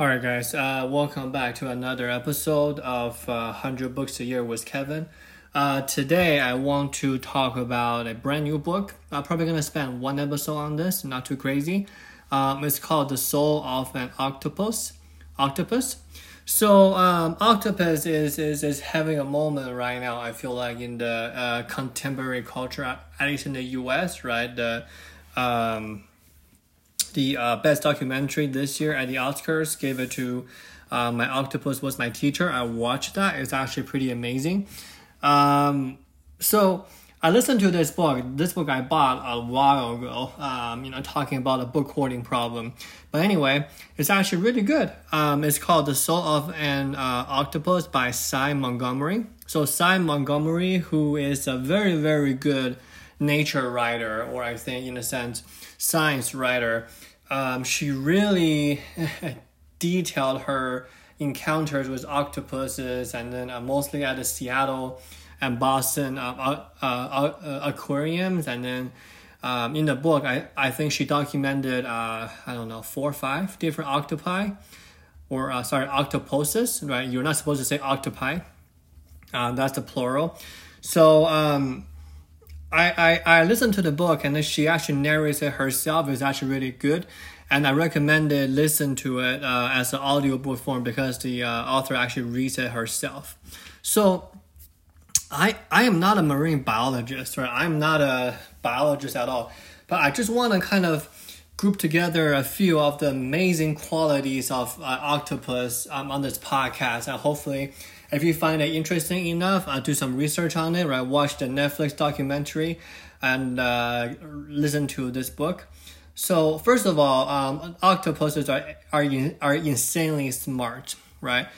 All right, guys. Uh, welcome back to another episode of uh, 100 Books a Year with Kevin. Uh, today, I want to talk about a brand new book. I'm probably going to spend one episode on this, not too crazy. Um, it's called The Soul of an Octopus. Octopus. So, um, Octopus is, is, is having a moment right now, I feel like, in the uh, contemporary culture, at least in the US, right? The um, the uh, best documentary this year at the Oscars. Gave it to uh, My Octopus Was My Teacher. I watched that. It's actually pretty amazing. Um, so I listened to this book. This book I bought a while ago. Um, you know, talking about a book hoarding problem. But anyway, it's actually really good. Um, it's called The Soul of an uh, Octopus by Sy Montgomery. So Sy Montgomery, who is a very very good nature writer, or I think in a sense science writer, um, she really detailed her encounters with octopuses, and then uh, mostly at the Seattle and Boston uh, uh, uh aquariums, and then. Um, in the book, I, I think she documented uh, I don't know four or five different octopi, or uh, sorry octopuses. Right, you're not supposed to say octopi. Uh, that's the plural. So um, I, I, I listened to the book and she actually narrates it herself. It's actually really good. And I recommended listen to it uh, as an audiobook form because the uh, author actually reads it herself. So I I am not a marine biologist, right? I'm not a biologist at all. But I just want to kind of group together a few of the amazing qualities of uh, octopus um, on this podcast and hopefully if you find it interesting enough, uh, do some research on it, right? Watch the Netflix documentary and uh, listen to this book. So first of all, um, octopuses are are are insanely smart, right?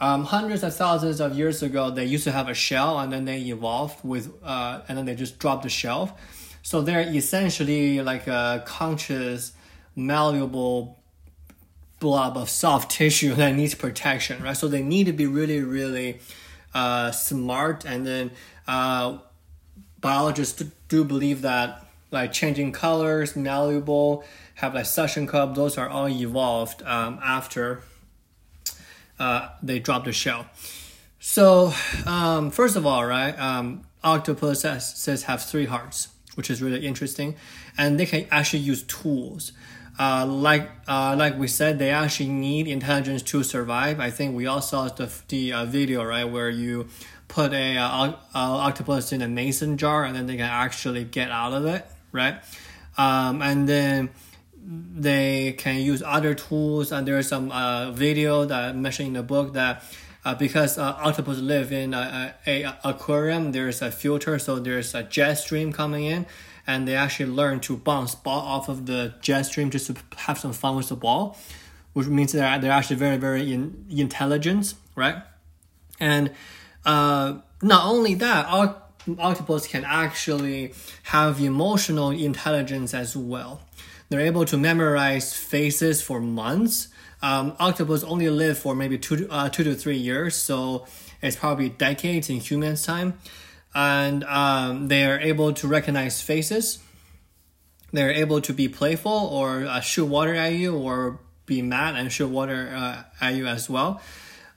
Um, hundreds of thousands of years ago, they used to have a shell, and then they evolved with, uh, and then they just dropped the shell. So they're essentially like a conscious, malleable blob of soft tissue that needs protection, right? So they need to be really, really uh, smart. And then uh, biologists do believe that like changing colors, malleable, have like suction cup, those are all evolved um, after uh, they drop the shell. So um, first of all, right, um, octopus says have three hearts, which is really interesting, and they can actually use tools uh, like uh, like we said, they actually need intelligence to survive. I think we all saw the the uh, video right where you put a uh, octopus in a mason jar and then they can actually get out of it, right? Um, and then they can use other tools. And there's some uh, video that I mentioned in the book that. Uh, because uh, octopus live in a, a, a, aquarium, there's a filter, so there's a jet stream coming in, and they actually learn to bounce ball off of the jet stream just to have some fun with the ball, which means they're, they're actually very, very in, intelligent, right? And uh, not only that, octopus can actually have emotional intelligence as well. They're able to memorize faces for months. Um, octopus only live for maybe two, uh, two to three years, so it's probably decades in humans' time and um, they are able to recognize faces. They're able to be playful or uh, shoot water at you or be mad and shoot water uh, at you as well.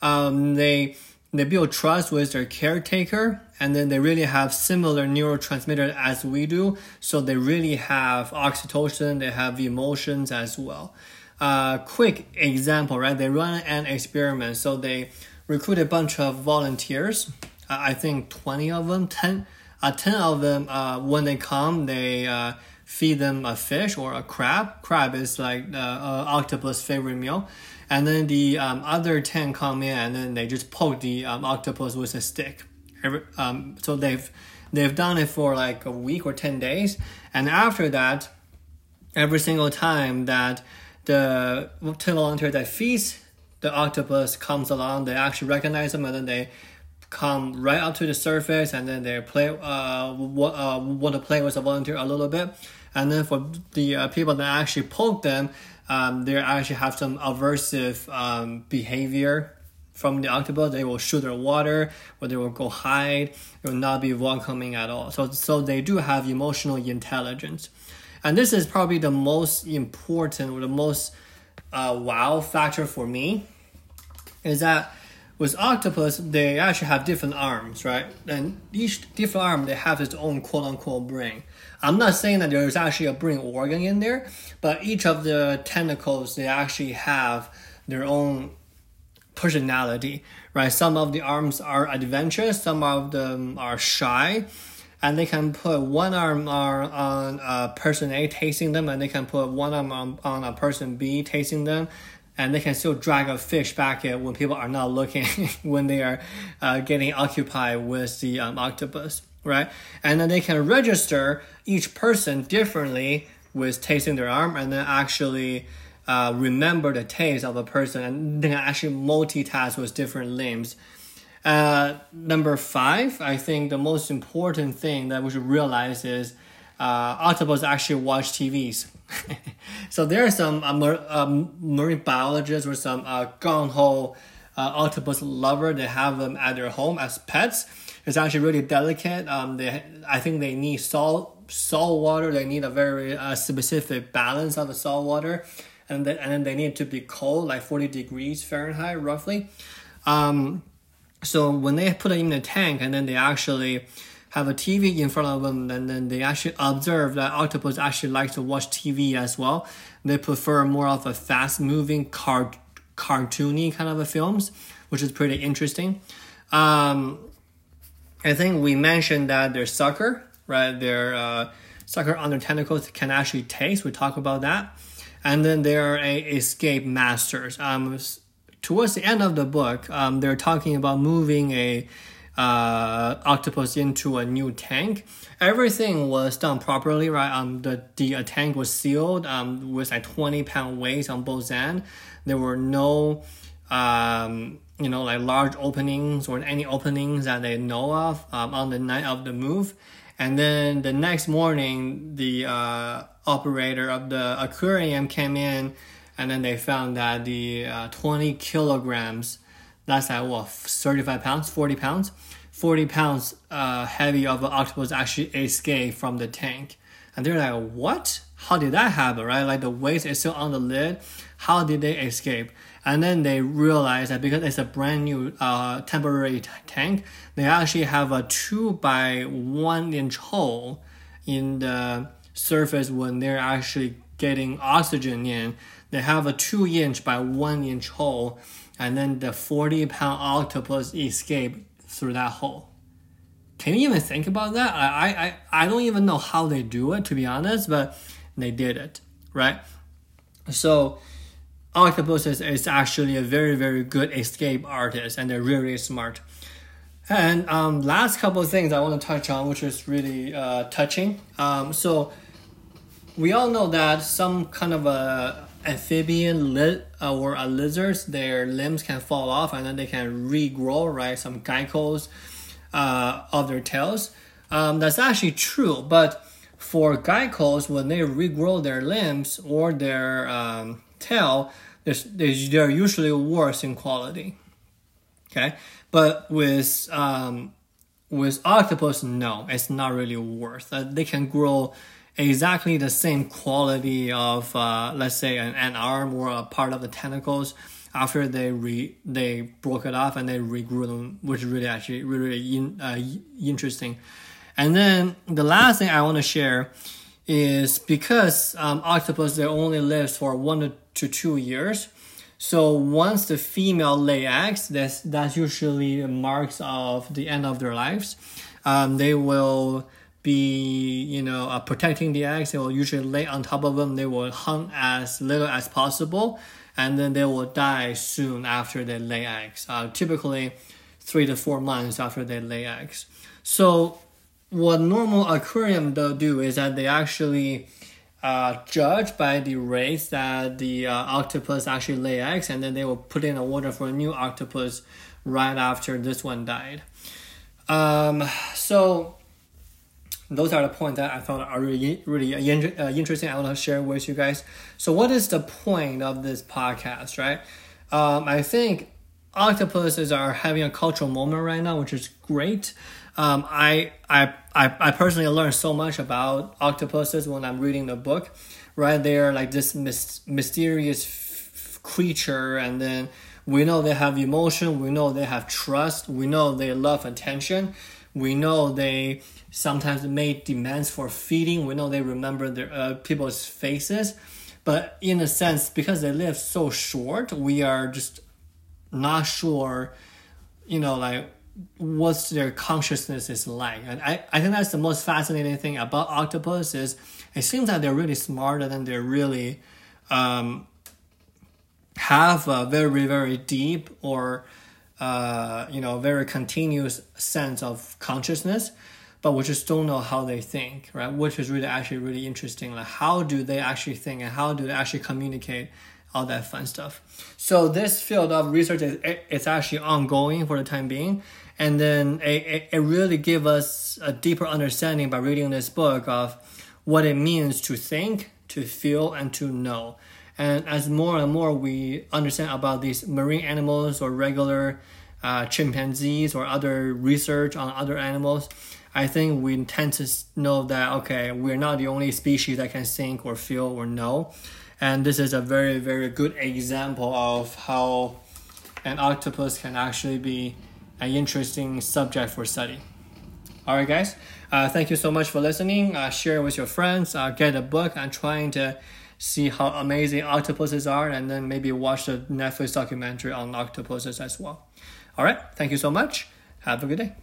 Um, they they build trust with their caretaker and then they really have similar neurotransmitters as we do so they really have oxytocin they have emotions as well uh, quick example right they run an experiment so they recruit a bunch of volunteers I think 20 of them, 10, uh, 10 of them, uh, when they come, they uh, feed them a fish or a crab. Crab is like the uh, octopus favorite meal. And then the um, other 10 come in and then they just poke the um, octopus with a stick. Every, um, so they've, they've done it for like a week or 10 days. And after that, every single time that the 10 volunteer that feeds the octopus comes along, they actually recognize them and then they come right up to the surface and then they play uh, uh, want to play with the volunteer a little bit. And then for the uh, people that actually poke them um, they actually have some aversive um, behavior from the octopus. They will shoot their water or they will go hide they will not be welcoming at all. So so they do have emotional intelligence and this is probably the most important or the most uh, wow factor for me is that with octopus they actually have different arms, right? And each different arm they have its own quote unquote brain. I'm not saying that there's actually a brain organ in there, but each of the tentacles they actually have their own personality, right? Some of the arms are adventurous, some of them are shy, and they can put one arm on a person A tasting them, and they can put one arm on, on a person B tasting them, and they can still drag a fish back at when people are not looking, when they are uh, getting occupied with the um, octopus, right? And then they can register each person differently with tasting their arm, and then actually uh, remember the taste of a person and they can actually multitask with different limbs. Uh, number five, I think the most important thing that we should realize is uh, octopus actually watch TVs. so there are some uh, mar- um, marine biologists or some uh, gung ho uh, octopus lover that have them at their home as pets. It's actually really delicate. Um, they, I think they need salt, salt water. They need a very uh, specific balance of the salt water and then and then they need to be cold, like forty degrees Fahrenheit, roughly. Um, so when they put it in the tank, and then they actually have a TV in front of them, and then they actually observe that octopus actually likes to watch TV as well. They prefer more of a fast-moving, car- cartoony kind of a films, which is pretty interesting. Um, I think we mentioned that their sucker, right? Their uh, sucker under tentacles can actually taste. We talk about that and then there are a escape masters. Um, towards the end of the book, um, they're talking about moving a uh, octopus into a new tank. Everything was done properly, right? Um, the the uh, tank was sealed um, with like twenty pound weights on both ends. There were no um, you know like large openings or any openings that they know of um, on the night of the move. And then the next morning, the uh, operator of the aquarium came in, and then they found that the uh, 20 kilograms, that's like what, 35 pounds, 40 pounds, 40 pounds uh, heavy of an octopus actually escaped from the tank. And they're like, what? How did that happen, right? Like the weight is still on the lid. How did they escape? And then they realized that because it's a brand new uh, temporary t- tank, they actually have a two by one inch hole in the surface when they're actually getting oxygen in. They have a two inch by one inch hole, and then the 40 pound octopus escape through that hole. Can you even think about that? I, I, I don't even know how they do it, to be honest, but they did it, right? So, octopus is, is actually a very, very good escape artist, and they're really smart. And um, last couple of things I want to touch on, which is really uh, touching. Um, so we all know that some kind of a amphibian lit uh, or a lizards, their limbs can fall off and then they can regrow, right? Some geckos uh, of their tails. Um, that's actually true, but for geckos, when they regrow their limbs or their um, tail, they're usually worse in quality. Okay, but with um, with octopus, no, it's not really worth. Uh, they can grow exactly the same quality of, uh, let's say, an, an arm or a part of the tentacles after they re they broke it off and they regrew them, which is really actually really, in, uh, interesting. And then the last thing I want to share is because um, octopus they only lives for one to two years. So once the female lay eggs, that's that's usually marks of the end of their lives. Um, they will be you know uh, protecting the eggs. They will usually lay on top of them. They will hunt as little as possible, and then they will die soon after they lay eggs. Uh, typically, three to four months after they lay eggs. So what normal aquarium do is that they actually uh, judge by the rates that the uh, octopus actually lay eggs, and then they will put in a order for a new octopus right after this one died. Um, so those are the points that I thought are really really uh, interesting. I want to share with you guys. So, what is the point of this podcast, right? Um, I think octopuses are having a cultural moment right now, which is great. Um, I, I, I, I personally learned so much about octopuses when I'm reading the book. Right, they're like this mis- mysterious f- creature, and then we know they have emotion, we know they have trust, we know they love attention, we know they sometimes make demands for feeding, we know they remember their uh, people's faces. But in a sense, because they live so short, we are just not sure, you know, like what their consciousness is like. And I, I think that's the most fascinating thing about octopus is it seems that they're really smarter than they're really um, have a very very deep or uh, you know very continuous sense of consciousness but we just don't know how they think right? Which is really actually really interesting. Like how do they actually think and how do they actually communicate all that fun stuff? So this field of research is it's actually ongoing for the time being. And then it, it really give us a deeper understanding by reading this book of what it means to think to feel and to know. And as more and more we understand about these marine animals or regular uh, chimpanzees or other research on other animals, I think we tend to know that, okay, we're not the only species that can think or feel or know. And this is a very, very good example of how an octopus can actually be an interesting subject for study. All right, guys. Uh, thank you so much for listening. Uh, share with your friends. Uh, get a book. I'm trying to see how amazing octopuses are, and then maybe watch the Netflix documentary on octopuses as well. All right, thank you so much. Have a good day.